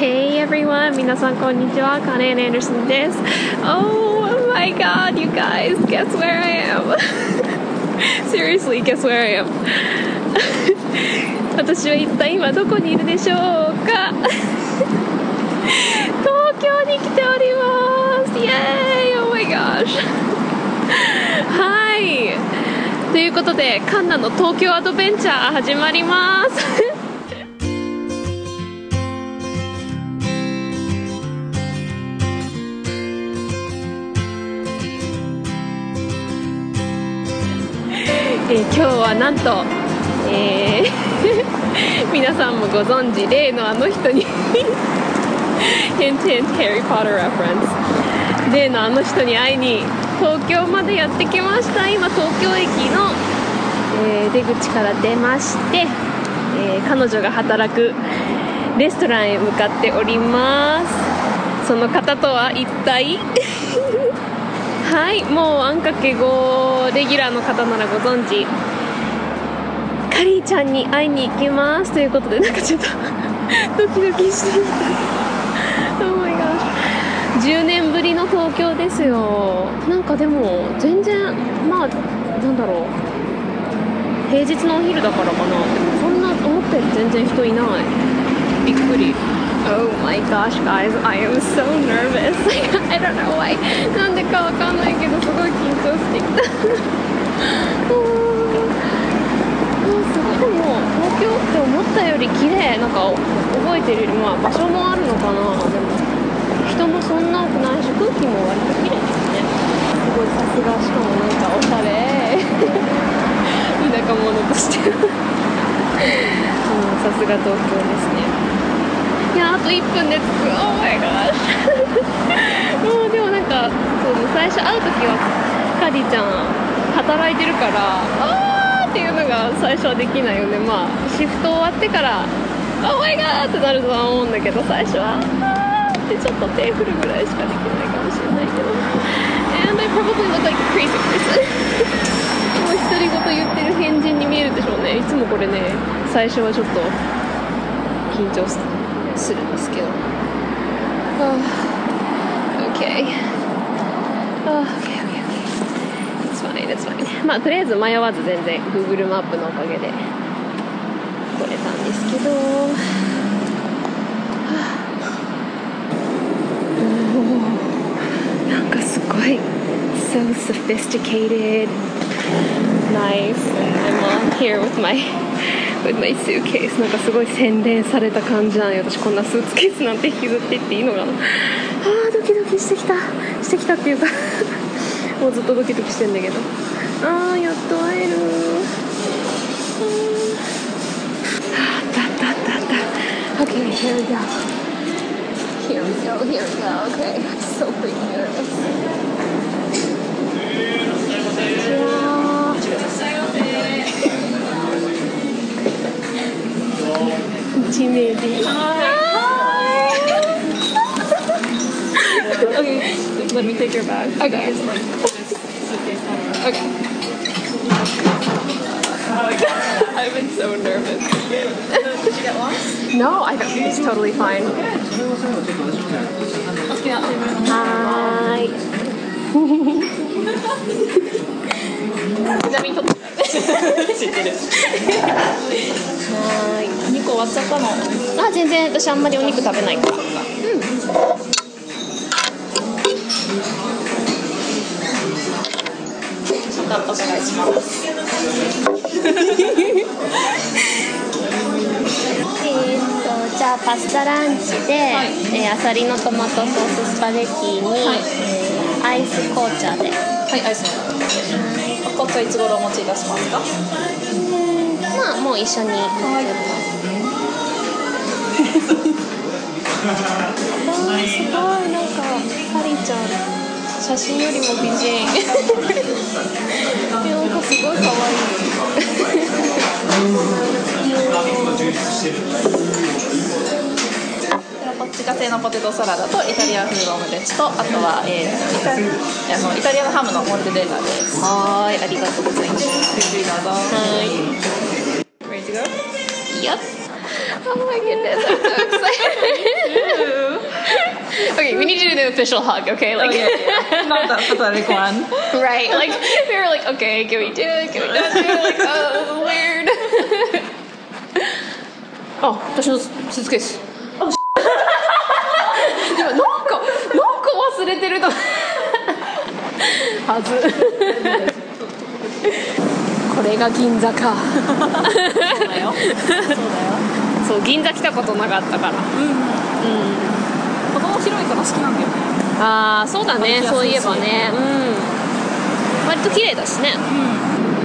Hey everyone! 皆さんこんにちは。カレン・エンダーソンです。Oh my god, you guys! Guess where I am? Seriously, guess where I am? 私は一体今どこにいるでしょうか？東京に来ておりますイエーイ !Oh my gosh! はいということでカンナの東京アドベンチャー始まりますー、今日はなんと、えー、皆さんもご存知例のあの人に hint hint Harry Potter reference 例のあの人に会いに東京までやってきました。今東京駅の、えー、出口から出まして、え彼女が働くレストランへ向かっております。その方とは一体？はいもうあんかけ5レギュラーの方ならご存知。カリーちゃんに会いに行きますということでなんかちょっと ドキドキしてきた Oh my gosh 10年ぶりの東京ですよ。なんかでも全然まあなんだろう。平日のお昼だからかな。でもそんな思ったより全然人いない。びっくり。Oh my gosh, guys, I am so nervous. I don't know why. なんでかわかんないけど、すごい緊張してきた。も うすごい。でも東京って思ったより綺麗。なんか覚えてるよりまあ場所もあるのかな。でも人もそんな多くないし空気も割と綺麗ですねすごいさすがしかもなんかおしゃれ。田舎者として。うんさすが東京ですね。いやあと1分で着く Oh my gosh もうでもなんかそう最初会う時はカリちゃん働いてるからあーっていうのが最初はできないよね。まあシフト終わってから Oh my god ってなるとは思うんだけど最初はあーってちょっと手振るぐらいしかできないかもしれないけど。And I probably look like a crazy person もう独り言言ってる変人に見えるでしょうね。いつもこれね最初はちょっと緊張する。するんですけど OK OK OK OK It's fine It's fine まあとりあえず迷わず全然 Google マップのおかげで来れたんですけどなんかすごい so sophisticated nice I'm here with my with my suitcase なんかすごい洗練された感じなのよ私こんなスーツケースなんて引きずっていっていいのかな。あードキドキしてきた。してきたっていうか。もうずっとドキドキしてんだけど。あーやっと会える。あったあったあったあった。OK here we go. Here we go here we go. OK so freaking nervous intimidating. Hi. okay, let me take your bag. Okay. okay. I've been so nervous. Did you get lost? No, I think it's totally fine. Hi. ちなみに撮って知ってる はい。お肉終わっちゃったのあ全然私あん。まりお肉食べないからうん。またお願いしますえっとじゃあパスタランチで、はいえー、アサリのトマトソーススパゲッティに、はいえーアイス紅茶ではいアイスこっちはいつ頃お持ちいたしますか？まあもう一緒に。はいわーすごいなんかハリーちゃん写真よりも美人なんかすごい可こっちが製のポテトサラダとイタリア風のオムレツとあとは、えー、イタあのイタリアのハムのモルテデーラですはーいありがとうございますゆっくりどうぞは Ready to go? い Yep Oh my goodness I'm so excited we need to do the official hug, okay? Like, Oh, yeah, yeah. Not the pathetic one. right? Like we were like, okay, can we do it? Can we not do it? Like, oh, weird. あ、私のスーツケース。今なんかなんか忘れてると。はず。これが銀座か。そうだよ。そう銀座来たことなかったから。子供広いから好きなんだよね。ああそうだねそういえばねうん割と綺麗だしね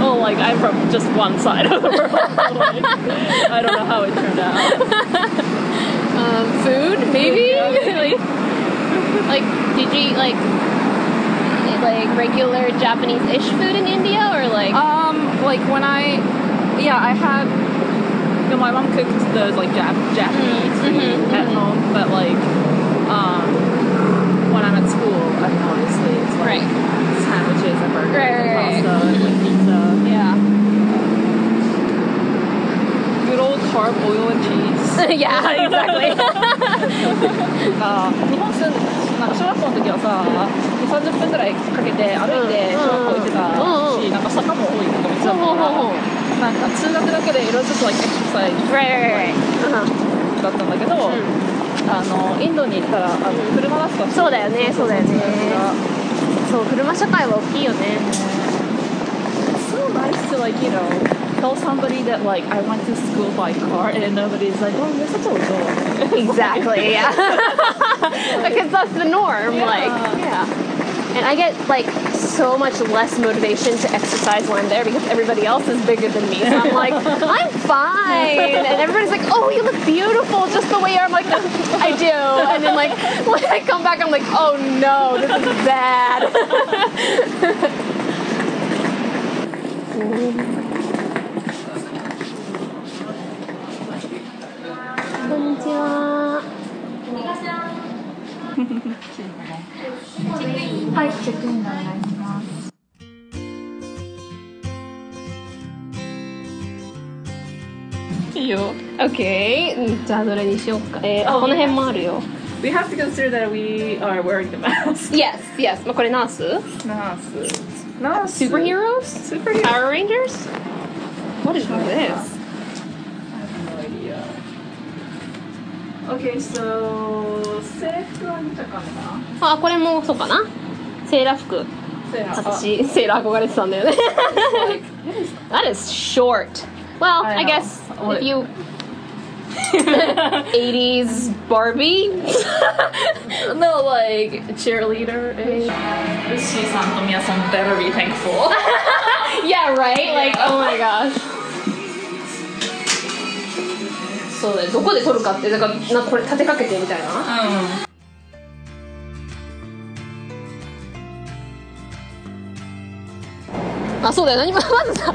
Oh, like I'm from just one side of the world. I don't know how it turned out. um, food maybe like, Like, did you eat like like regular Japanese-ish food in India, or like? Um, like when I, yeah, I had. You know, my mom cooked those like Jap- Japanese mm-hmm, food mm-hmm. at mm-hmm. home, but like, um, when I'm at school, I mean, obviously it's like right. sandwiches and burgers right, and right, pasta and like, pizza. Yeah. Good old carb oil and cheese. yeah, exactly. uh, なんか小学校の時はさ30分ぐらいかけて歩いて小学校行ってたしなんか坂も多いとこ道だったからなんか通学だけでいろいろちょっと exercise right right right, right. Uh-huh. だったんだけど、あのインドに行ったらあの車出すとそうだよねそうだよね。そう車社会は大きいよね。so nice to like you know tell somebody that like I went to school by car and nobody's like oh you're such a adult Exactly, yeah. because that's the norm, Yeah. like, yeah. And I get like so much less motivation to exercise when I'm there because everybody else is bigger than me. So I'm like, I'm fine. And everybody's like, oh, you look beautiful just the way you are. I'm like, I do. And then like when I come back, I'm like, oh no, this is bad. はい、チェックインお願いします。いいよ OK じゃあどれにしようかえー、あこの辺もあるよ We have to consider that we are wearing the mask Yes yes まあこれナースナースナース Superheroes? Superheroes Power Rangers? What is this? I have no idea. Okay, so 制服は見たかなあこれもそうかな セーラー服セーラー私セーラー憧れてたんだよね like, That is short Well I I, know. guess What- if you 80s Barbie no, like cheerleader ish. Ushi さんとみやさん better be thankful. Yeah right like oh my gosh そうだよどこで撮るかってだからなこれ立てかけてみたいなうん。 あそうだよ。何もまずさ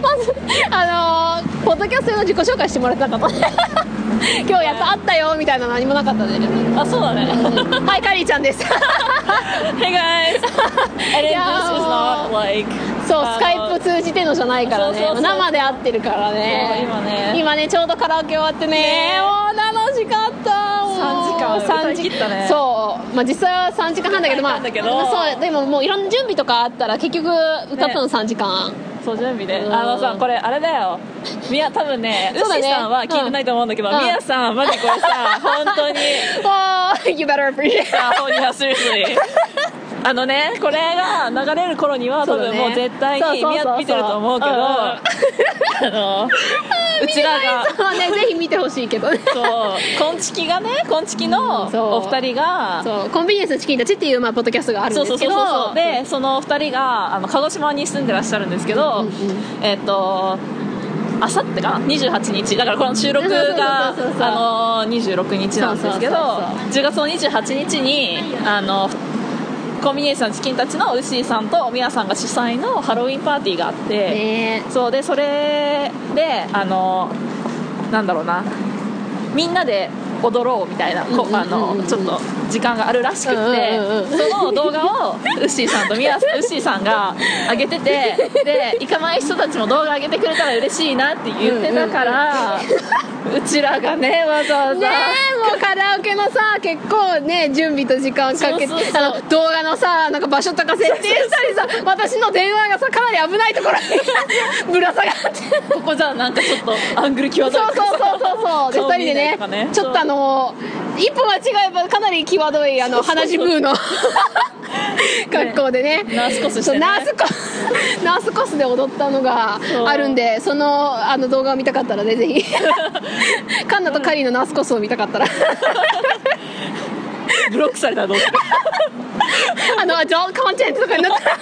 まずあのー、ポッドキャスト用の自己紹介してもらってなかった。今日やったあったよみたいなの何もなかったね。あ、そうだね。はいカリーちゃんです。Hey guys! This is not like そうスカイプ通じてのじゃないからね。生で会ってるからね。今ね。今ねちょうどカラオケ終わってね。ね。もう楽しかった。もう3時間三歌い切ったね。そう。まあ実際は3時間半だけどまあでももういろんな準備とかあったら結局歌ったの3時間、そう準備で。うん。あのさこれあれだよ。みや多分ねそうださんは聞いてないと思うんだけどうん。みやさんマジこれさ本当に。You better appreciate さあのねこれが流れる頃には多分もう絶対に見てると思うけどあのうちらがそうねぜひ見てほしいけど。ねそう。こんちきがねこんちきのお二人がそう。コンビニエンスチキンたちっていう、まあ、ポッドキャストがあるんですけど。そうでその二人があの鹿児島に住んでらっしゃるんですけど、えっ、とあさってかな？28日。だからこの収録があの26日なんですけどそうそう10月の28日にあのコンビニエンスのチキンたちのウッシーさんとミヤさんが主催のハロウィンパーティーがあって、ねそうでそれであのなんだろうな。みんなで踊ろうみたいな、ちょっと時間があるらしくって、その動画をウッシーさんとミヤウッシーさんが上げててで行かない人たちも動画上げてくれたら嬉しいなって言ってたから、うちらがねわざわざ。ねえももカラオケのさ結構ね準備と時間かけてあの動画のさなんか場所とか設定したりさ私の電話がさかなり危ないところにぶら下がって。ここじゃなんかちょっとアングル際どい。そうそうそうそうそう。で顔見え2人でねねちょっとあの一歩間違えばかなり際どいあの鼻血ブーの 格好でね。ナースコスしてね。ナースコ ナースコスで踊ったのがあるんでそのあの動画を見たかったらねぜひ。カンナとカリーのナースコスを見たかったら。ブロックされたらどうする？あのアジョールコンテンツとかになった。ら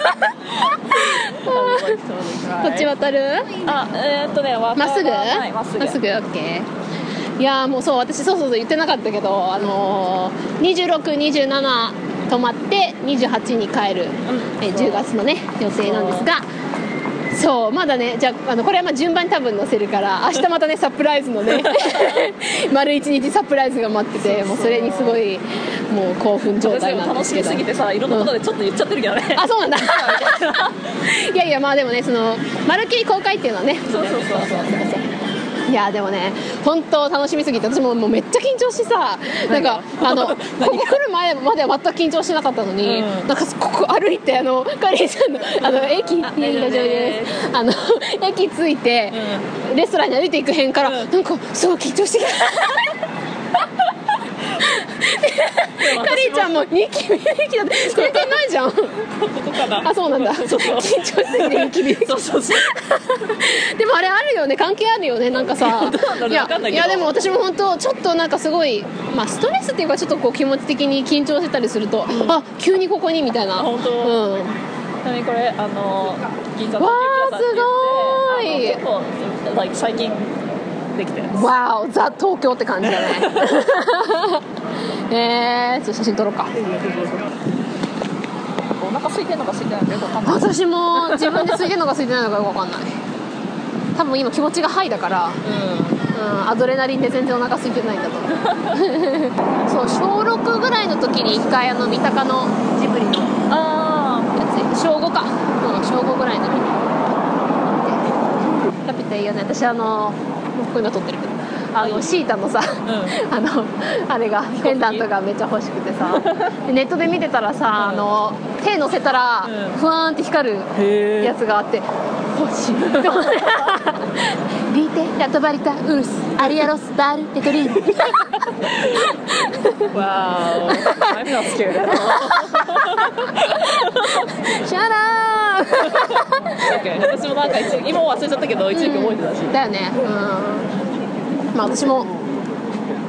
こっち渡る？あえーっとねまっすぐ？はいまっすぐまっすぐ？オッケーいやーもうそう私そうそうそう言ってなかったけどあのー、2627泊まって28に帰る、えー10月のね予定なんですがそうまだねじゃああのこれはまあ順番に多分載せるから明日またねサプライズのね 丸一日サプライズが待っててもうそれにすごいもう興奮状態なんで楽しみすけどすぎてさいろんなことでちょっと言っちゃってるけどね、あそうなんだ。い。やいやまあでもねそのまるっきり公開っていうのはねそうそうそうそういやでもね本当楽しみすぎて私ももうめっちゃ緊張してさなんかあの ここ来る前までは全く緊張してなかったのに、うん。なんかここ歩いてあのカリーさんのあの駅あ大丈夫です。あの駅着いて、レストランに歩いていく辺から、うん。なんかすごい緊張してきたカリーちゃんもニキビニキだって経験ないじゃん。ここかなあそうなんだ。緊張しすぎてニキビ。そうそうそう。でもあれあるよね関係あるよねなんかさ。いやいやでも私も本当ちょっとなんかすごいまあストレスっていうかちょっとこう気持ち的に緊張してたりすると、あ急にここにみたいな。あ本当。うん。ちなみにこれあの銀座わーすごい。結構最近できてるわおザ東京って感じだね。えー、ちょっと写真撮ろうか。お腹空いてるのか空いてないのかよくわかんない。私も自分で空いてるのか空いてないのかよくわかんない。多分今気持ちがハイだからうん、アドレナリンで全然お腹空いてないんだと思う。そう小6ぐらいの時に一回あの三鷹のジブリのやあつ小5か。うん小5ぐらいの時に。行っていいよね。私あのもうこういうの撮ってるけど。あのシータのさ、うあのあれがペンダントがめっちゃ欲しくてさ。でネットで見てたらさ、あの手乗せたらうん。ふわーんって光るへやつがあって。欲しい。ってリーテラトバリタウルスアリアロスバールテトリーヌえ わー I'm not scared at all シャラー。Okay 私もなんか一今忘れちゃったけど一時期覚えてたしだよね。うん。まあ私も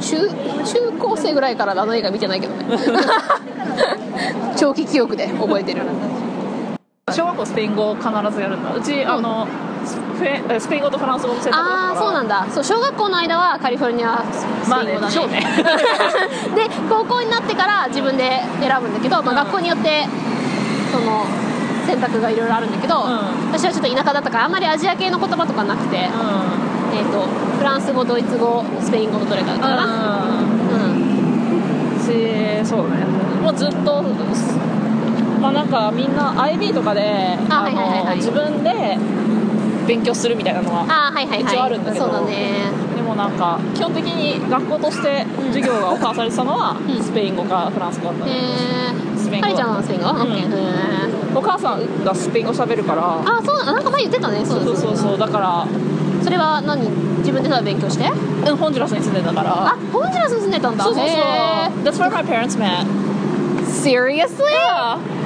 中中高生ぐらいからあの映画見てないけどね。長期記憶で覚えてる。小学校スペイン語必ずやるんだ。うちあのスペスペイン語とフランス語の選択だったから。ああそうなんだ。そう小学校の間はカリフォルニアスまあペイン語だね,、ねそうね。で高校になってから自分で選ぶんだけど、まあ、うん。学校によってその選択がいろいろあるんだけど、ん。私はちょっと田舎だったからあんまりアジア系の言葉とかなくて、うえー、とフランス語ドイツ語スペイン語のどれかだったかな、ん。うん。しそうね。もうずっとまあなんかみんな IB とかで自分で勉強するみたいなのは一応あるんだけどそうだね。でもなんか基本的に学校として授業がオファーされてたのはうん。スペイン語かフランス語だったね、えー、スペイン語カリちゃんはスペイン語、うん。オッケーへーお母さんがスペイン語喋るから。あそうななんか前言ってたね。そうそうそうそう。だからそれは何？自分でただ勉強して？うんホンジュラスに住んでたから。あホンジュラスに住んでたんだ。そうそうそう。へ That's where my parents met. ー Seriously?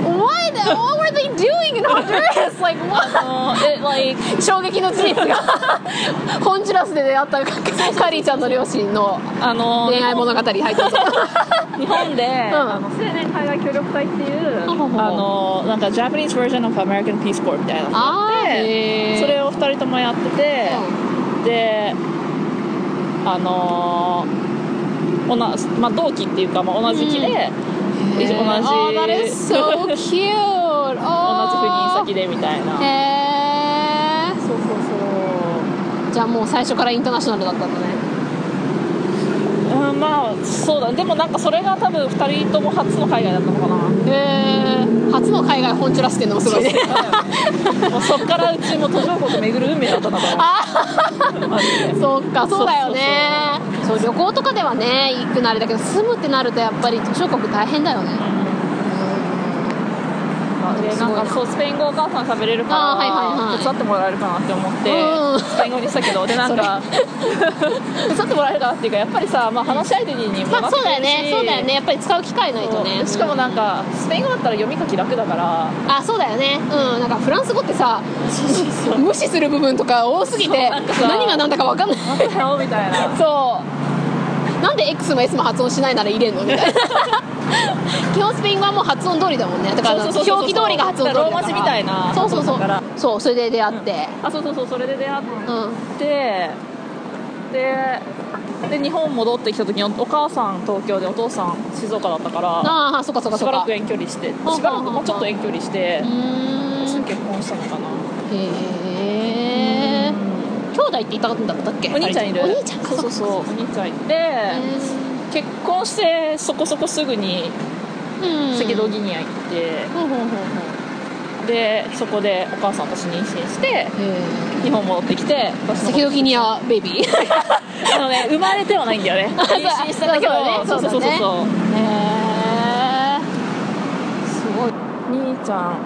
What? What were they doing in Honduras? Like あ what? の it like 衝撃の事実がホンジュラスで出会ったカリーちゃんの両親のあの恋愛物語入ってるぞ日本で、んあの青年海外協力隊っていう、ほうほうほうあのなんか Japanese version of American Peace Corps みたいなのがああーってそれを2人ともやってて、であのおなまあ、同期っていうか、まあ、同じ期で、同じ、Oh, that is so cute! 同じ赴任先でみたいな、へー。そうそうそう。じゃあもう最初からインターナショナルだったんだね。うんまあそうだ。でもなんかそれが多分2人とも初の海外だったのかな。へー。初の海外ホンチュラスっていうのもすごいね。もうそっからうちも途上国巡る運命だったなと思う。あマジで。そっかそうだよねそう旅行とかではね行くのあれだけど住むってなるとやっぱり途上国大変だよね。ですなんかそうスペイン語お母さん喋れるから、はいはいはい。手伝ってもらえるかなって思って、うんスペイン語にしたけどでなんか 手伝ってもらえるかなっていうかやっぱりさ、まあ、話し相手にもまあそうだよね。そうだよね。やっぱり使う機会ないとね。しかもなんかスペイン語だったら読み書き楽だから。あそうだよね。うん。なんかフランス語ってさ 無視する部分とか多すぎて何が何だか分かんない。みたいな。そうなんで X も S も発音しないなら入れんの？みたいな。基本スペイン語はもう発音通りだもんね。だから表記通りが発音通りだから。ローマ字みたいな。そうそうそう。そうそれで出会って。あそうそうそうそれで出会っうん、てでで日本戻ってきた時におお母さん東京でお父さん静岡だったからああそっかそっかそっか。しばらく遠距離して。はあしばらくもうちょっと遠距離してうーん。私結婚したのかな。へえ兄弟って言ったんだったっけ？お兄ちゃんいる。お兄ちゃんか。そうそうそう。お兄ちゃんいてへ結婚してそこそこすぐに赤道ギニア行って、ほうほうほうほうでそこでお母さん私妊娠してへ日本戻ってきて赤道ギニアベイビー？あのね生まれてはないんだよね。妊娠したんだけどそうそうそうそうそえすごい。兄ちゃん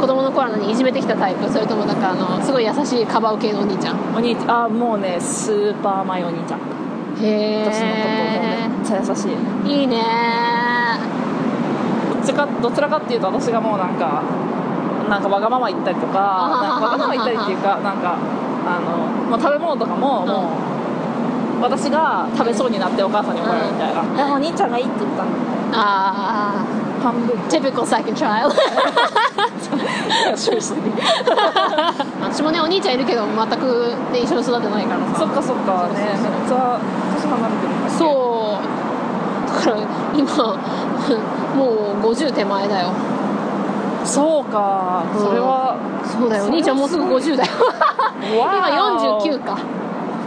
子供の頃にいじめてきたタイプ？それともなんかあのすごい優しいカバウ系のお兄ちゃん？お兄ちゃん。あもうねスーパーマイお兄ちゃん。へ私のこともめっちゃ優しいいいねどっちかどちらかっていうと私がもうなんかなんかわがまま言ったりとかわがまま言ったりっていうかなんかあの、まあ、食べ物とかも、ん。もう私が食べそうになってお母さんに怒られるみたいな「あお兄ちゃんがいいって言ったんだ」ああ typical second child. 私もねお兄ちゃんいるけど全く、ね、一緒に育てないからさ。そっかそっかね。めっちゃ年離れてるんだっけそう。だから今もう50手前だよ。そうか。うん。それは、そうだよ。お兄ちゃんもうすぐ50だよ。今49か。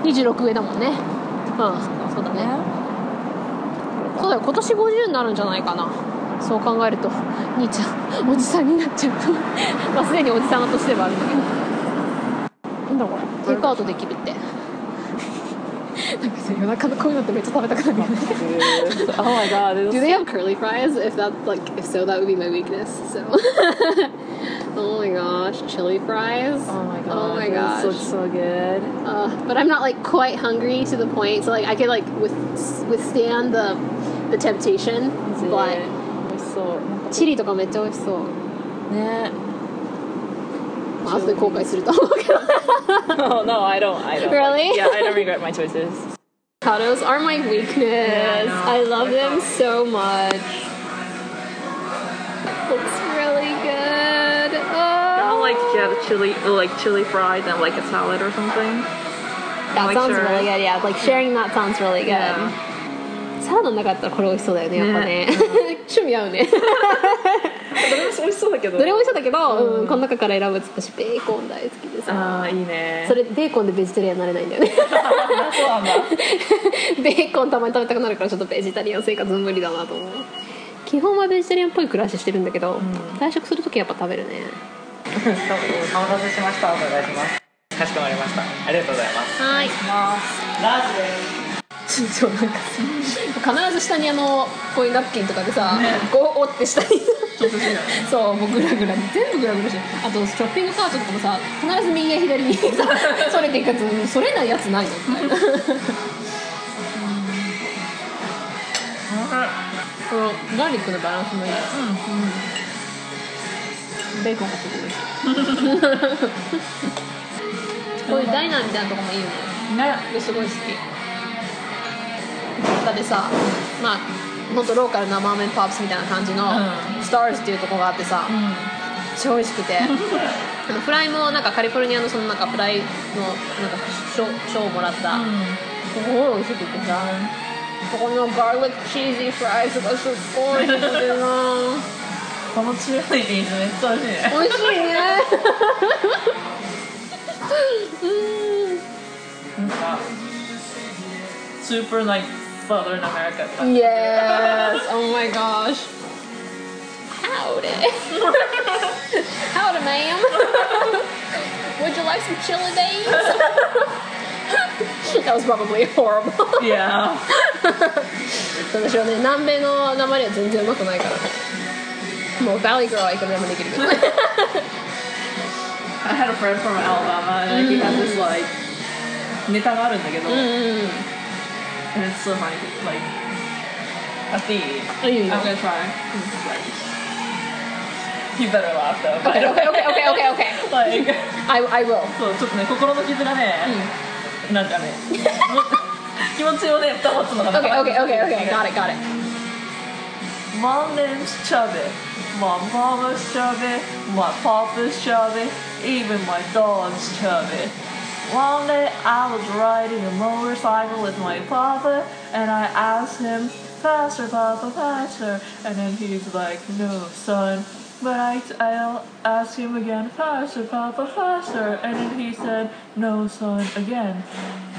26上だもんね。うん。そうだね。そうだよ。今年50になるんじゃないかなそう考えると兄ちゃんおじさんになっちゃうまあすでにおじさんの年ではあるんだけどなんだこテイクアウトできるってなんかさ夜中のこういうのってめっちゃ食べたくなるよねれ Oh my god Do they have curly fries? If that's like, if so, that would be my weakness. So, oh my gosh, chili fries. Oh my god Oh my this gosh. looks so good Uh, but I'm not like quite hungry to the point, so like I could like with, withstand the the temptation. But 美味しそうなんか チリとかめっちゃ美味しそう。ねまあ後で後悔すると思うけど。 no, no, I don't. I don't. Really? Yeah, I don't regret my choices. Avocados are my weakness. I love them so much. Looks really good. Oh. like get a chili, like chili fries and like a salad or something. That like sounds sure. really good. Yeah, like sharing that sounds really good. Yeah. サラダの中だったらこれ美味しそうだよねやっぱね 趣味合うねどれも美味しそうだけど。どれも美味しそうだけど、うんうん、この中から選ぶって私ベーコン大好きでさああいいね。それベーコンでベジタリアンになれないんだよねそうなんだ。ベーコンたまに食べたくなるからちょっとベジタリアン生活無理だなと思う基本はベジタリアンっぽい暮らししてるんだけど、ん退職するときやっぱ食べるね お待たせしました。お願いします。かしこまりました。ありがとうございます。はいラージです。そうなんか必ず下にあのこういうナプキンとかでさ、こう折って下に。そう。もうグラグラ全部グラグラしてあとショッピングカートとかもさ必ず右や左にさ それていくやつそれないやつないの。みたいなこのガーリックのバランスもいい。ベーコンがすごい こういうダイナーみたいなとこもいいよね。ね。すごい好き他でさまあほんとローカルなマーメンポップスみたいな感じの、うスターズっていうとこがあってさ、うん。超美味しくて。あのフライもなんかカリフォルニアのそのなんかフライのなんか賞賞をもらった、すごい美味しくてさここのガーリックチーズフライズがすっごい美味しくてな このチューリーズめっちゃ美味しいね。美味しいね。う んなんか、スーパーナイト、サザンアメリカって感じ。 Yes. Oh my gosh. Howdy. Howdy, ma'am. Would you like some chili beans? That was probably horrible いや私はね南米の名前は全然うまくないからもう Valley Girl はいくらでもできるけど I had a friend from Alabama and he had this like ネタがあるんだけど、うんうん and it's so funny like あっていいあいいよいいよ I'm gonna try You better laugh though Okay okay okay okay okay okay like I, I will そうちょっとね心の傷がね、なんかね気持ちをね保つのが Okay okay okay okay got it got it My name's Chubby. My mama's chubby. My papa's chubby. Even my dog's chubby. One day I was riding a motorcycle with my papa, and I asked him, Faster, Papa, faster. And then he's like, No, son. But I, I'll ask him again, Faster, Papa, faster. And then he said, No, son, again.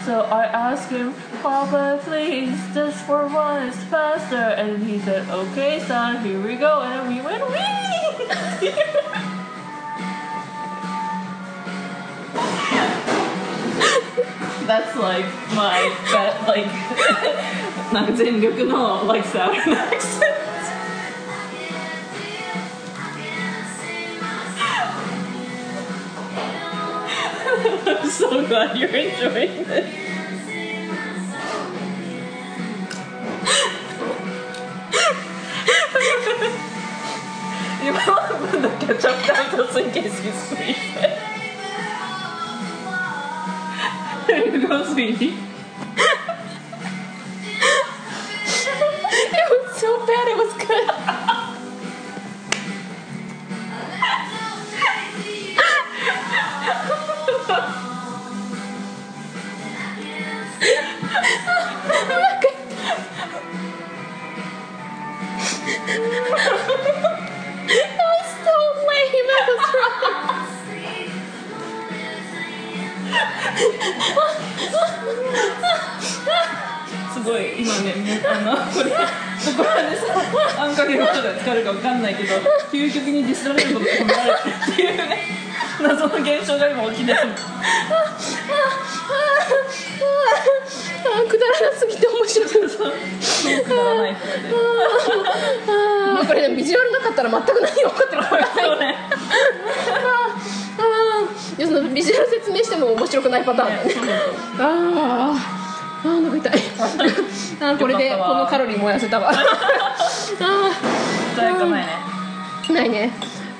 So I asked him, Papa, please, just for once, faster. And then he said, Okay, son, here we go. And we went, Wee! That's like my, that, like, なんか全力の like Southern accent. I'm so glad you're enjoying this. 今の分だけちょっと just in case you sleep. There you go. It was so bad it was good That ごい今ねあのこれここらでさあんかけることが使えるかわかんないけど究極にディスられることが褒められてるっていうね謎の現象が今起きてる。あーくだらなすぎて面白いそうくだらないこれであーこれねビジュアルなかったら全く何が起こってるか分からないそのビジュアル説明しても面白くないパターンだね。あーあーお腹痛い。あーこれでこのカロリー燃やせたわ。あ誰かないね。ーないね。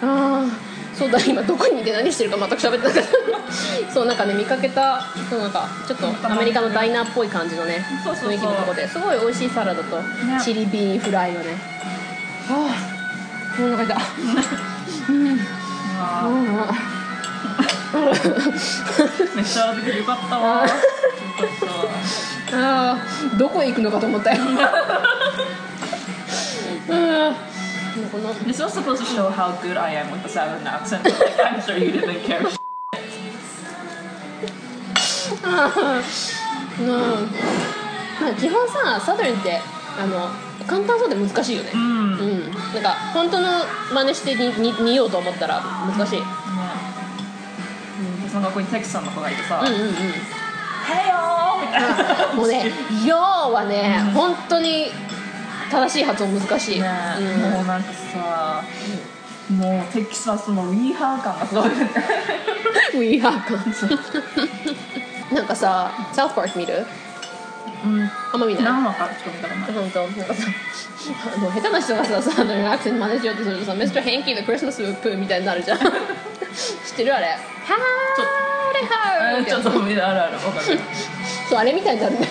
ああそうだ今どこにいて何してるか全く喋ってなかった。そうなんかね見かけたそうなんかちょっとアメリカのダイナーっぽい感じのねそうそうそう。雰囲気のとこですごい美味しいサラダとチリビーンフライをね。ああお腹痛いああー めっちゃ出てよかったわよかったわ。あーどこへ行くのかと思ったよ。うんこの This was supposed to show how good I am with the southern accent, but like, I'm sure you didn't care. うん。まあ基本さサザルンってあの簡単そうで難しいよね。うん。うん。なんか本当の真似してにに似ようと思ったら難しいね、その学校にテクさんの子がいてさ「うんうんうん。Hey yo!」みたいなもうね「よー」はね本当に正しい発音難しい、ねうん。もうなんかさ、もうテキサスのウィーハー感がすごい。ねウィーハー感。なんかさサウスパーク見る？うん。あんま見ない？何話かしか見たことない本当なんかさあの下手な人がさサードルアクセント真似しようとするとさ「Mr. Hanky the Christmas Whip」みたいになるじゃん 知ってるあれ「はーれはー」ちょっとあるある。わかる。そうあれみたいになるね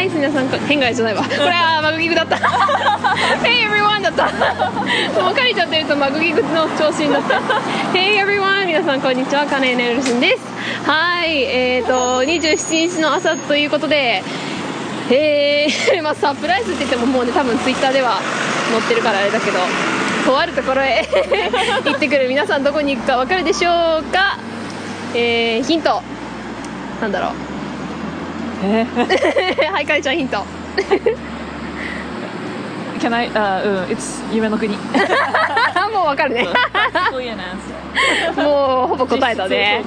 guys! 皆さんこ、変外じゃないわ。これはマグギグだった。hey everyone! だった。もうかりちゃってるとマグギグの調子になって。hey everyone! 皆さんこんにちは。カネエネルシンです。はい。えっ、ー、と、27日の朝ということで、えー、まあサプライズって言ってももうね、多分ツイッターでは載ってるからあれだけど、とあるところへ行ってくる皆さんどこに行くかわかるでしょうか？えー、ヒント。なんだろう。え、はいかりちゃんヒント Can I? Uh, it's 夢の国。もうわかるね。もうほぼ答えだね。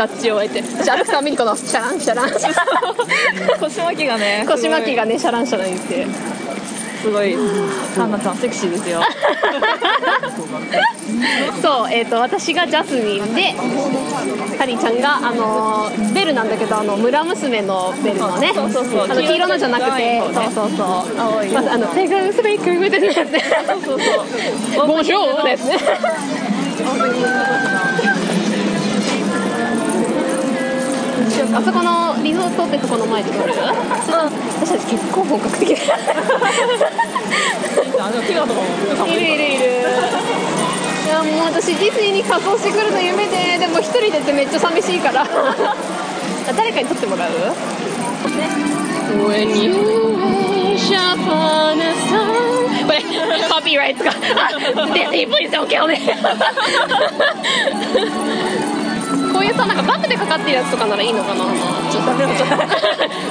タッチを終えて、私、アレクサン・ミニコの？シャラン？シャラン、腰巻きがね。腰巻きがね、シャランシャラン言って。すごい。ハンナちゃんセクシーですよ。そう、えっ、と、私がジャスミンで、カリーちゃんが、あのーベルなんだけど、あの、村娘のベルのね、そうそうそうあの黄色のじゃなくて、黄色のじゃないそうそうそう。青いまず、あの、ペグスベイクみたいなやつね。そうそうそう。ボンジョーですね。あそこのリゾートってとこの前で撮る私たち結構本格的。だ あとかも。いるいるいる。いやもう私ディズニーに仮装してくるの夢ででも一人でってめっちゃ寂しいから。誰かに撮ってもらう？When you wish upon a star これコピーライトがあディズニー please don't kill me こういうさなんかバックでかかってるやつとかならいいのかな。ちょっとダメ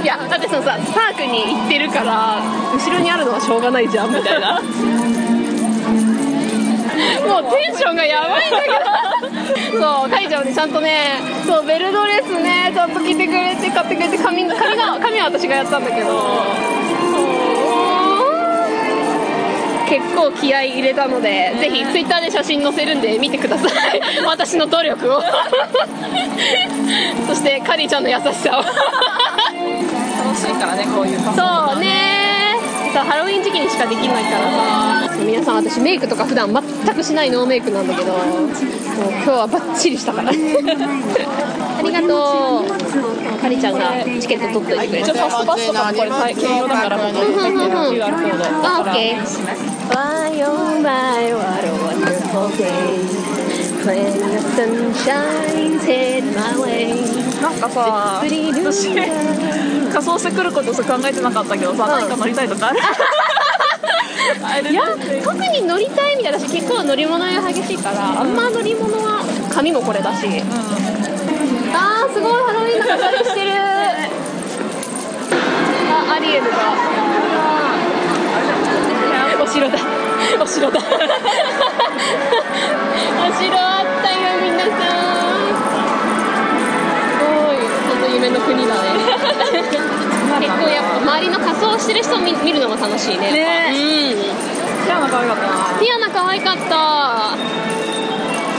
いやだってそのさパークに行ってるから後ろにあるのはしょうがないじゃんみたいな。もうテンションがやばいんだけど。そうカイちゃんはねちゃんとねそうベルドレスねちゃんと着てくれて買ってくれて髪髪が髪は私がやったんだけど結構気合い入れたのでぜひツイッターで写真載せるんで見てください。私の努力を。そしてカリーちゃんの優しさを。楽しいからね、こういう仮装そうね。そうハロウィン時期にしかできないからさ。皆さん私メイクとか普段全くしないノーメイクなんだけどもう今日はバッチリしたから。ありがとう。カリちゃんがチケット取っといてくれて一応ファストパスとかもこれ兼用だからここにう QR コードあ、オッケー Why oh my what a wonderful day When the sun shines in my way なんかさ私仮装してくることさ考えてなかったけどさ、何か乗りたいとかある？いや特に乗りたいみたいだし結構乗り物が激しいからあんま乗り物は髪もこれだし、あーすごいハロウィンの飾りしてる。あアリエルが。お城だ。お城だ。お城あったよ皆さん。すごい。本当夢の国だね。結構やっぱ周りの仮装してる人を見見るのが楽しいねね。うん。キャラ可愛かった。なティアナ可愛かった、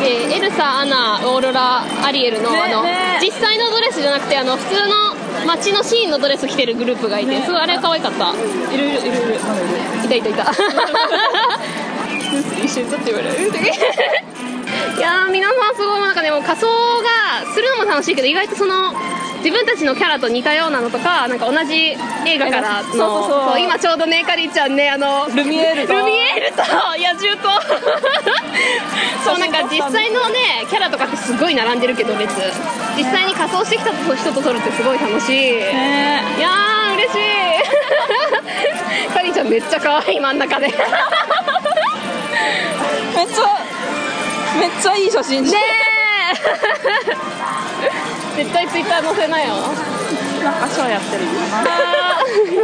えーエルサ、アナ、オーロラ、アリエルの,、ねあのね。実際のドレスじゃなくてあの普通の街のシーンのドレス着てるグループがいて、すごいあれ可愛かった。いるいるいるいる。いたいたいた。一緒に撮ってもらういやー皆さんすごいなんかねもう仮装がするのも楽しいけど意外とその自分たちのキャラと似たようなのとかなんか同じ映画からのそうそうそう。今ちょうどねカリーちゃんねあのルミエールと。ルミエールと野獣とそうなんか実際のねキャラとかってすごい並んでるけど列実際に仮装してきた人と撮るってすごい楽しい。ね。いやー嬉しい。カリーちゃんめっちゃ可愛い真ん中で。ねめっちゃめっちゃいい写真。じゃんえ 絶対ツイッター載せないよ。なんかショーやってるよな。あーグーフ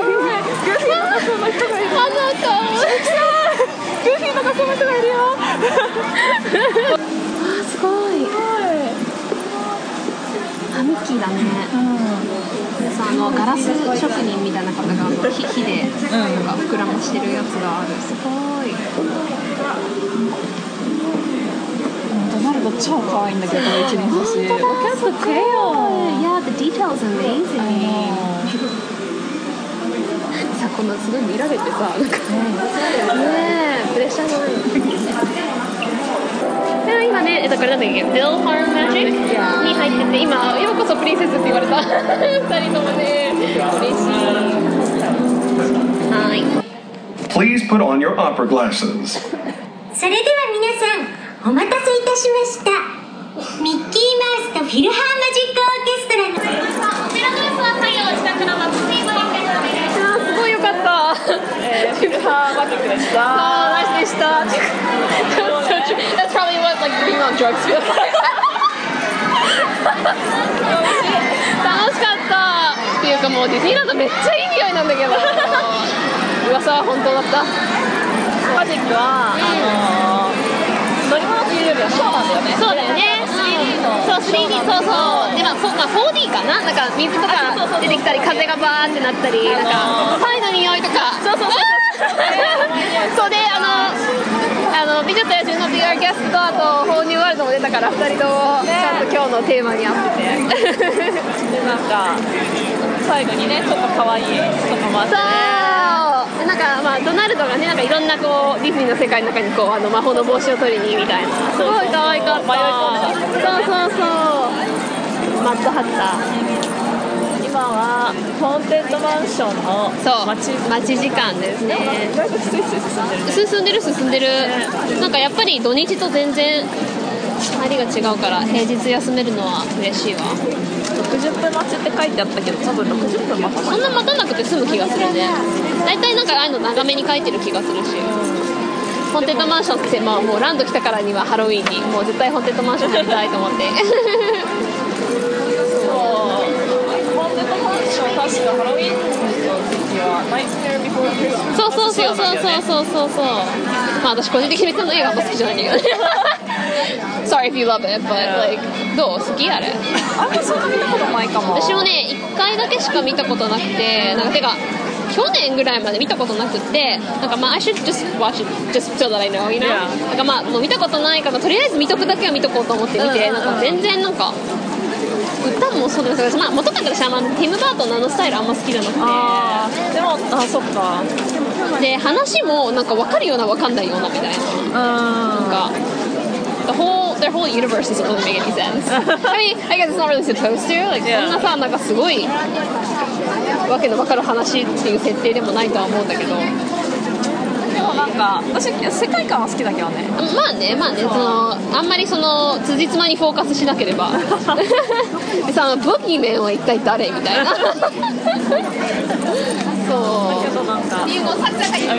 ィーの格好の人がいるあのグーフィーの格好の人がいるよあすごい。あミッキーだね。うんあのガラス職人みたいな方があの火でなんか膨らましてるやつがある。すごい、ナルド超可愛いんだけど一輪挿し Look at the tail Yeah the details amazing さこんなすごい見られてさなん。かねえプレッシャーがない。で今ね、えっと、これなんだっけ？Bill Farm Magic に入ってて今ようこそプリンセスって言われた。二人ともね嬉しい。はい。Please put on your opera glasses. それでは皆さんお待たせいたしました。ミッキーマウスとフィルハーマジックオーケストラのすごいよかった。えーフィルハーマジックでした。あーナイスでした。That's probably what like being on drugs feels like. 楽しかった。っていうかもうディズニーランドめっちゃいい匂いなんだけど。噂は本当だった。マジックは、あのー物というなんだよね。そうだよね。3D の。そう 3D そうそうでまあそうまあ 4D かな。なんか水とか出てきたり風がバーってなったりなんかパイの匂いとか。そうそう。そ うそうであのあの美女と野獣の VR キャストとあと「ホーニューワールド」も出たから2人ともちゃんと今日のテーマに合ってて。でなんか最後にねちょっと可愛いとかもあってね。でなんかまあドナルドがねなんかいろんなこうディズニーの世界の中にこうあの魔法の帽子を取りにみたいな。すごい可愛かったそうそう。そうマッドハッター。今はホーンテッドマンションのそう。待ち待ち時間ですね。進んでるね進んでるなんかやっぱり土日と全然入りが違うから平日休めるのは嬉しいわ60分待ちって書いてあったけど多分60分待たない。そんな待たなくて済む気がするね。大体なんかああいうの長めに書いてる気がするし。ホーンテッドマンションって、まあ、もうランド来たからにはハロウィンにもう絶対ホーンテッドマンション入りたいと思って。そう。そうそうそうそうそうそうそうそう。まあ私個人的に別に映画あんま好きじゃないんだけど Sorry if you love it but like どう？好きあれ。あんまそんな見たことないかも。私もね1回だけしか見たことなくてなんかてか去年ぐらいまで見たことなくってなんかまあ I should just watch it just so that I know you know、Yeah. なんかまあもう見たことないからとりあえず見とくだけは見とこうと思って見て、なんか全然なんか歌もそうですけど、まあ、元から私はあのティム・バートンのあのスタイルあんま好きじゃなくて。あーでもあそっか。で話もなんか分かるような分かんないようなみたいな。なんうか the whole their whole universe doesn't really make any sense I mean I guess it's not really supposed to like Yeah. そんなさなんかすごいわけの分かる話っていう設定でもないとは思うんだけどか私世界観は好きだけどね。まあねまあねそのあんまりその辻褄にフォーカスしなければ。でさあのボギーメンは一体誰みたいな。そう。けどなんか I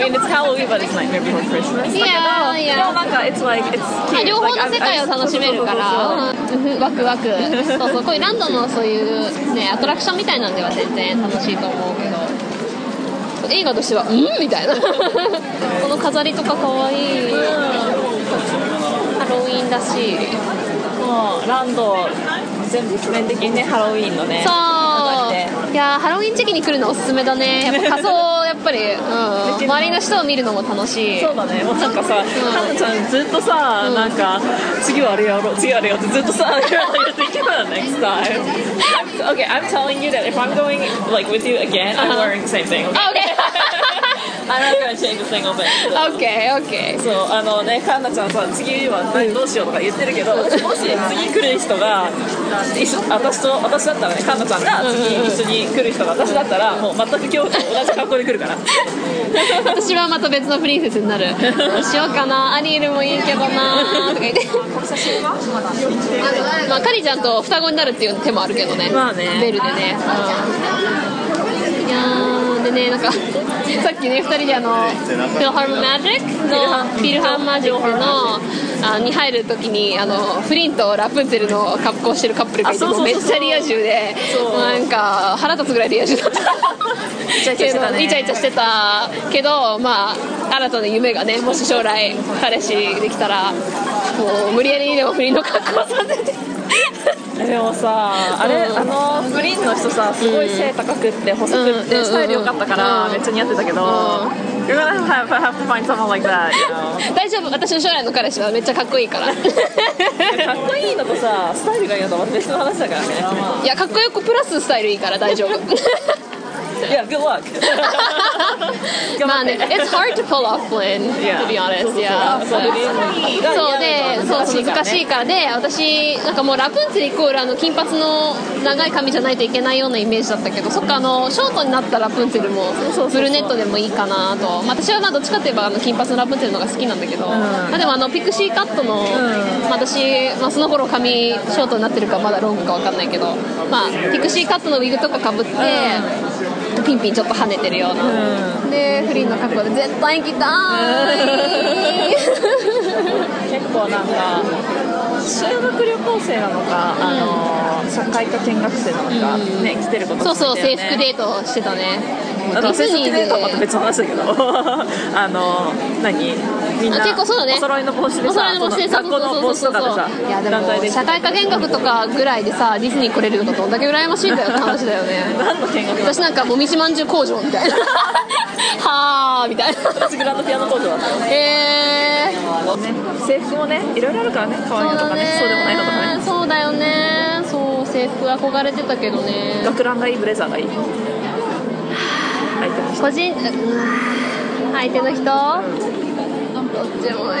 mean it's Halloween but it's Nightmare Before Christmas. だけど Yeah, yeah. でもなんか it's like it's まあ cute 両方の世界を楽しめるから。うんワクワク。そうそう。こういうランドのそういうねアトラクションみたいなんでは全然楽しいと思うけど映画としてはうん？みたいな。この飾りとか可愛い。ハロウィンらしい。もうランド全部全面的にねハロウィーンのねそう。いやーハロウィン時期に来るのおすすめだね。やっぱ 仮装やっぱり、うん、周りの人を見るのも楽しい。そうだね。もうなんかさ、かなちゃんずっとさ、うん。なんか次はあれやろう次はあれやろうってずっとさ言ってきた next time okay I'm telling you that if I'm going like with you again I'm Uh-huh. wearing the same thing. Okay? OK I'm not gonna change a single thing OK OK そうあのねかんなちゃんさ次は何どうしようとか言ってるけどもし次来る人が一緒私と私だったらねかんなちゃんが次一緒に来る人が私だったらもう全く今日と同じ格好で来るから。私はまた別のプリンセスになる。どうしようかな。アリエルもいいけどな。とか言って。まあカリちゃんと双子になるっていう手もあるけどね。まあね。ベルでね、うん。いやーでねなんかさっきね2人であのフィルハームマジックのフィルハームマジックのあに入る時にあのフリンとラプンツェルの格好してるカップルがいてめっちゃリア充でなんか腹立つぐらいリア充だった。イチャイチャしてたね。イチャイチャしてたけどまあ新たな夢がねもし将来彼氏できたらもう無理やりでも不倫の格好させてでもさあれ、うん。あのグリーンの人さすごい背高くって細くって、うん。スタイル良かったから、うん。めっちゃ似合ってたけど、ん。You're gonna have, have to find someone like that, you know? 大丈夫。私の将来の彼氏はめっちゃかっこいいから。かっこいいのとさスタイルがいいのと別の話だからね。いやかっこよくプラススタイルいいから大丈夫いや good luck まあね It's hard to pull off Flynn Yeah. to be honest yeah そうでそう難しいからで私なんかもうラプンツェルイコールあの金髪の長い髪じゃないといけないようなイメージだったけどそっかあのショートになったラプンツェルもブルネットでもいいかなと、まあ、私はまあどっちかといえばあの金髪のラプンツェルの方が好きなんだけど、まあ、でもあのピクシーカットの、まあ私、まあ、その頃髪ショートになってるかまだロングかわかんないけど、まあ、ピクシーカットのウィグとかかぶって、ピンピンちょっと跳ねてるような、でフリーの格好で絶対行きたい。結構なんか修学旅行生なのか、あの社会科見学生なのか、ね来てることそうそう制服でデートしてたね。制服デートはまたで別の話だけど。あの何？みんなあ結構そうだね。お揃いの帽子でさお揃いの帽子でさ学校の帽子とかでさいやでも社会科見学とかぐらいでさディズニー来れるのがどんだけ羨ましいんだよって話だよね。何の見学私なんかもみじまんじゅう工場みたいな。はあみたいな。私グランドピアノ工場だったへえ制服もねいろいろあるからね。可愛いのとかねそうでもないのとかね。そうだよね。そう制服憧れてたけどね。学ランがいいブレザーがいい。相手の人個人相手の人？どっちもい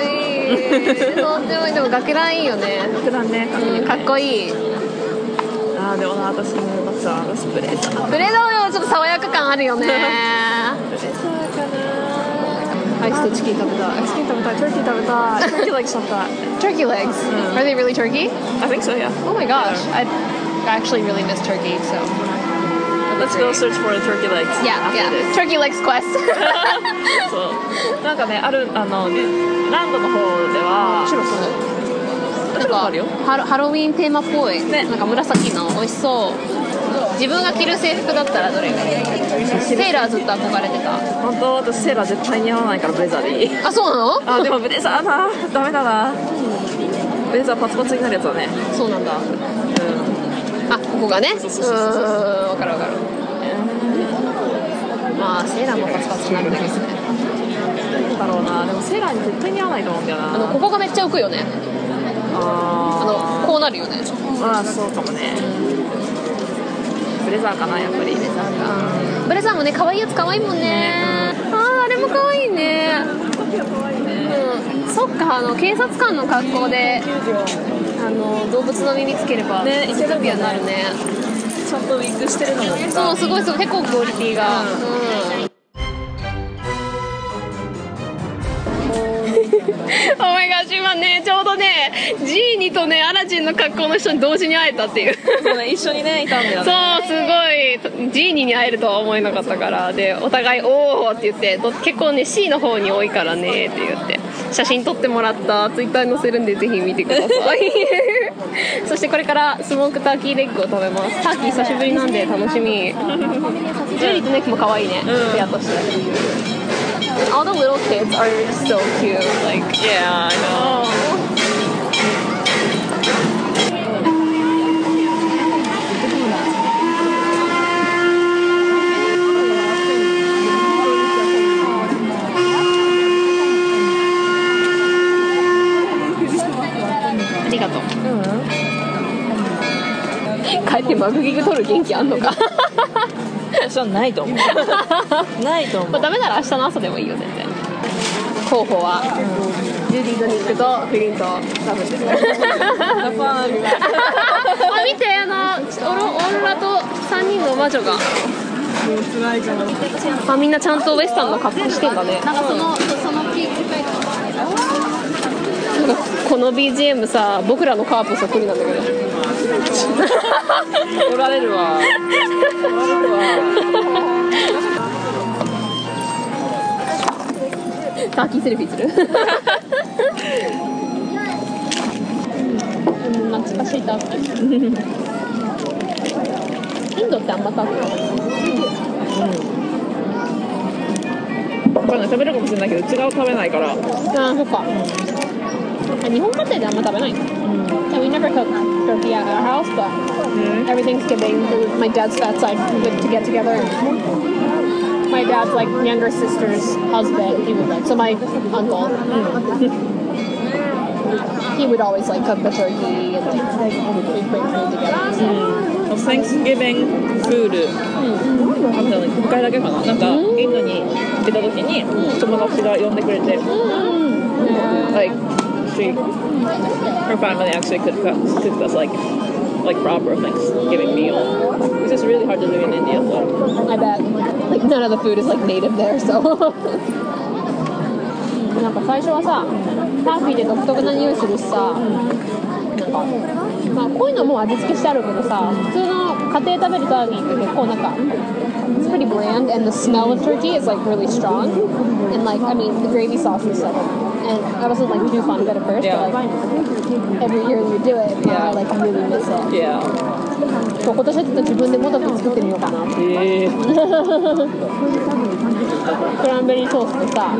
い。どっちもいい。でも学ランいいよね。学ランね。かっこいいうんかっこいい。あーでもな私もさ私ブレザーブレードもちょっと爽やか感あるよね。ブレザーかなアイスとチキン食べたい。アイスクリーム食べたい。トーキー食べたい。トーキー like しちゃった Turkey legs. Are they really turkey? I think so yeah. Oh my gosh. I actually really miss turkey so Let's go search for the turkey legs Yeah, after yeah. this. Turkey legs quest. そうなんかねあるあのねランドの方ではなんか白あるよハロハロウィンテーマっぽい、ねなんか紫の美味しそう。自分が着る制服だったらどれがいい？セーラーずっと憧れてた。本当？私セーラー絶対似合わないからブレザーでいい。あそうなの？あでもブレザーなダメだな。ブレザーパツパツになるやつだね。そうなんだ。うあここがね。うそうそうそうそう。ーん。わかるわかる。まあセーラーもパツパツになるんだけどねんだろうな。でもセーラーに絶対似合わないと思うんだよな。あのここがめっちゃ浮くよね。ああのこうなるよね。ーまあそうかもね。ブレザーかなやっぱり。ブレザーかブレザーもね可愛いやつ可愛いもんね。あああれも可愛いね。うん。そっかあの警察官の格好であの動物の耳つければねイセトピアになるね。ちゃんとウィッグしてるのもそうすごいすごい。結構クオリティが。うん、お前が今ねちょうどねジーニとねアラジンの格好の人に同時に会えたっていう。そうね一緒にねいたんだよそうねすごいジーニに会えるとは思えなかったからでお互い「おお」って言ってど結構ね C の方に多いからねって言って。写真撮ってもらったツイッターに載せるんでぜひ見てください。そしてこれからスモークターキーレッグを食べます。ターキー久しぶりなんで楽しみ。ジュリーとネキも可愛いねペアとして All the little kids are so cute like Yeah I know ありがとう帰ってマグギグ取る元気あんのか私はないと思う。ないと思う。まあ、ダメなら明日の朝でもいいよ全然。候補は、ジュディとニックとフリンとラブですあ見てあのオロオーロラと3人の魔女が。あみんなちゃんとウエスタンの格好してんだね。なんかそのそのピークこの BGM さ僕らのカープそっくりなんだけど おられるわ。おられるわ。ターキーセルフィーする？うん懐かしい。ターキーインドってあんまターキーわかん。ない食べるかもしれないけどうちが食べないから。ああそっか、日本家庭であんま食べない、And we never cook turkey at our house but every Thanksgiving my dad's fat side would to get together and my dad's like younger sister's husband he would like so my uncle he would always like cook the turkey and like we'd bring food together Thanksgiving フールあったのに1回だけかななんかインドに行った時に友達が呼んでくれて like she her family actually could cook, cooked us like like proper Thanksgiving meal which is really hard to do in India so I bet. Like none of the food is like native there, so. なんか最初はさ、ターキーで独特な匂いするしさ、なんか、まあこういうのも味付けしてあるけどさ、普通の家庭食べるターキーって結構なんか、it's pretty bland and the smell of turkey is like really strong. And like, I mean, the gravy sauce is like, And I wasn't like too fond of it at first, Yeah. but like, every year we do it, and I like really miss it. yeah そう今年はちょっと自分でもたく作ってみようかな。えー、クランベリーソースとさ、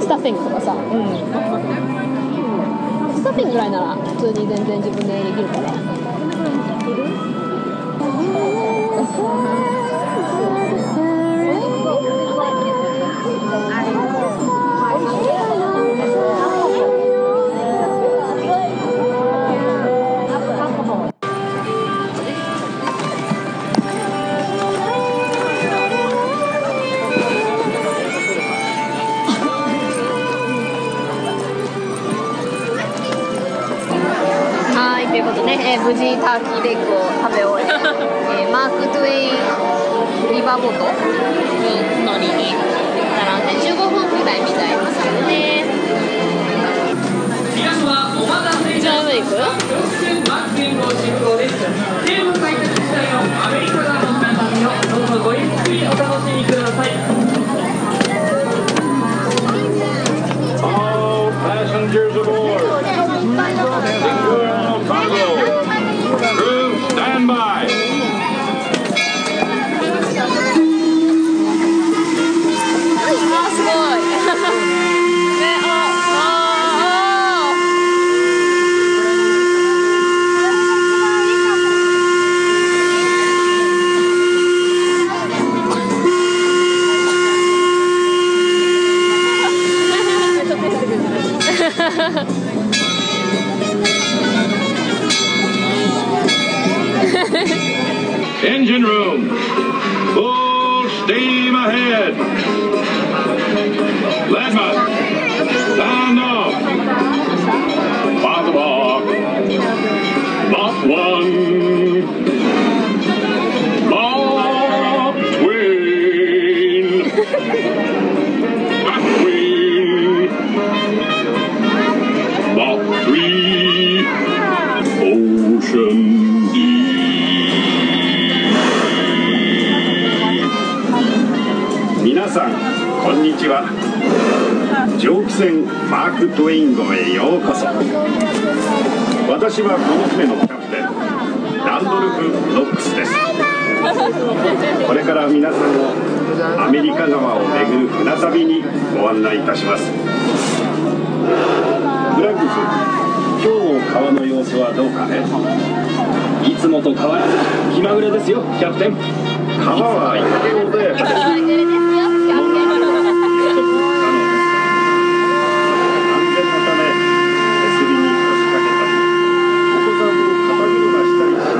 スタッフィングとかさ、スタッフィングぐらいなら普通に全然自分でできるからはい無事ターキーレッグを食べ終え、えーマーク・トゥエイリバーボートに乗りに並んで15分ぐらいみたいですね皆様お待たせいたしましたマクスン号進行ですテーブル開拓時代のアメリカ側の皆さんよどうぞごゆっくりお楽しみください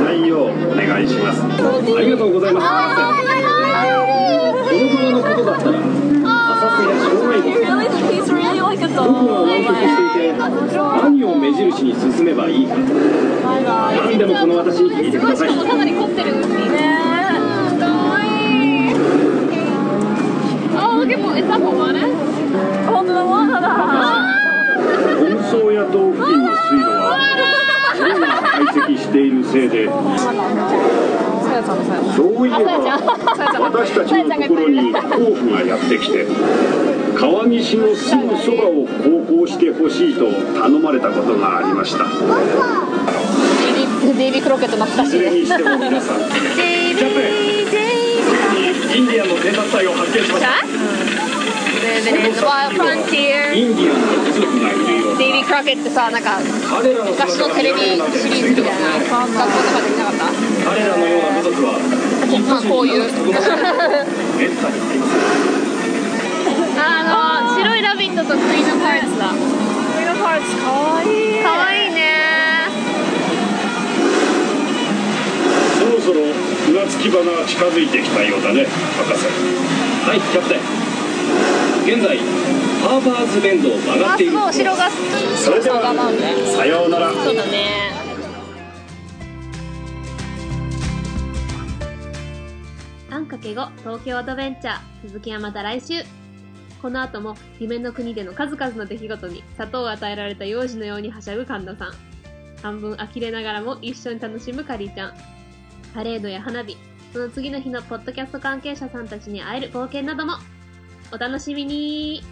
ないようお願いします。ありがとうございます。このことだったら僕は湾曲してい。て何を目印に進めばいいか何でもこの私に聞いてくだ。さいかなり凝ってるねかわいいあー、結構餌もまね本当だワナだ。運送や島付近の水路は潮が堆積しているせいでそういえば私たちのところに甲府がやってきて川岸のすぐそばを航行してほしいと頼まれたことがありました。デイビーデイビークロケット懐かいしい。ねずれにしても皆さん。デインディアンの偵察隊を発見しましたインディアンの部族がいるようデイビー・クロケットさなんか彼らの昔のテレビシリーズみたいな学校とかで見なかった？彼らのような部族はまあこういうラビットとクイーンのパーツだ。クイーンパーツかわいい。かわいいね。そろそろ船着き場が近づいてきたようだね博士。はいキャプテン。現在ハーバーズベンドを曲があっているすごい後ろがそれではさようなら。そうだね。あんかけ5東京アドベンチャー。続きはまた来週この後も夢の国での数々の出来事に砂糖を与えられた幼児のようにはしゃぐ神田さん。半分呆れながらも一緒に楽しむかりちゃん。パレードや花火。その次の日のポッドキャスト関係者さんたちに会える冒険なども。お楽しみに。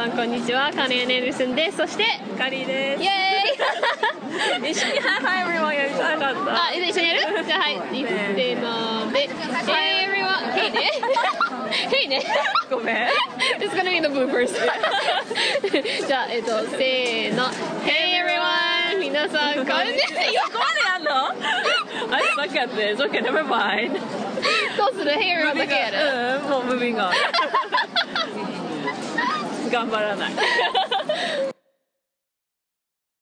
さんこんにちは。カネネルスンです。そしてカリーでイエーイ。す一緒にハイブリワンやりたかった。あ一緒にやる？じゃあはい。せーので。Hey everyone Hey ね。Hey ね。ごめん。It's gonna be the bloopers. じゃあえっとせーの。Hey everyone 皆さんこんにちは。ここまでやんの？I suck at this okay never mind どうする？Hey everyone だけやる？うんもうムービングオン頑張らない。